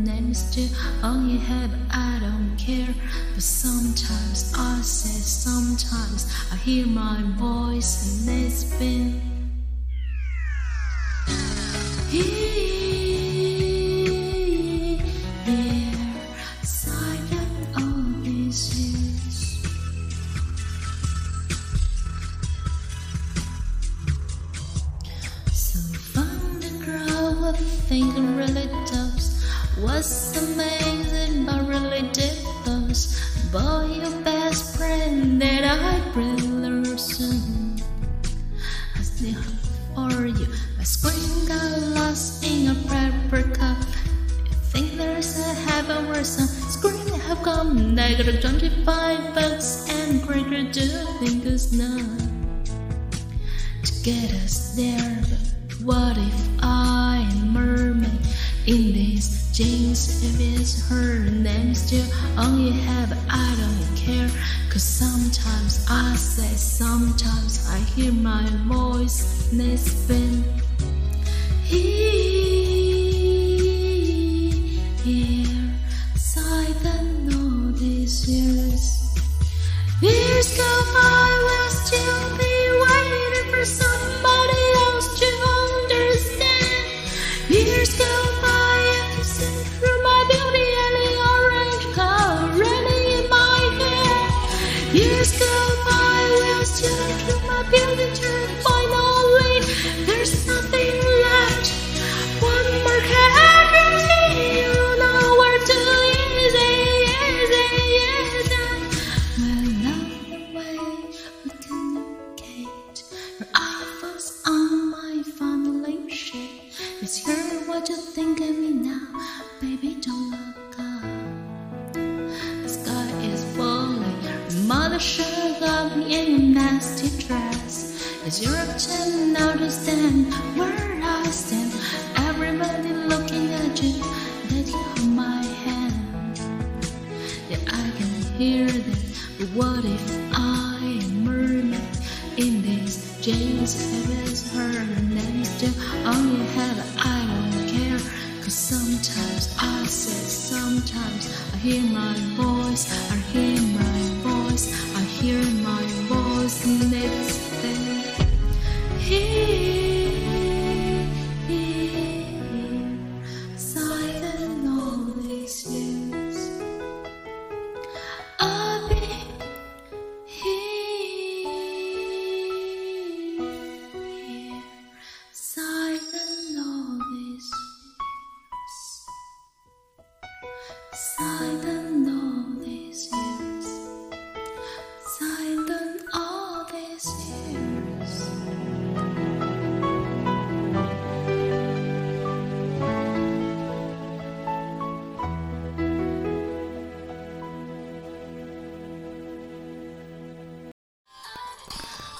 heard her name still all you have. I don't care, but sometimes I say, sometimes I hear my voice and it's been. Here, these years. So found a girl with finger really What's amazing but really differs? Boy, your best friend that I really soon. I still for you. My screen got lost in a paper cup. You think there's a heaven where some screen have come? I got a 25 bucks and cracker do think it's not to get us there. But what if I in If it's her name still all you have, I don't care. Cause sometimes I say, sometimes I hear my voice it's here, silent all these still through my beauty Should got me in your nasty dress. It's your turn now to stand where I stand. Everybody looking at you, that you hold my hand. Yeah, I can hear them. But what if I am a in this? If it's her name still all you have, I don't care. Cause sometimes I say, sometimes I hear my voice, I hear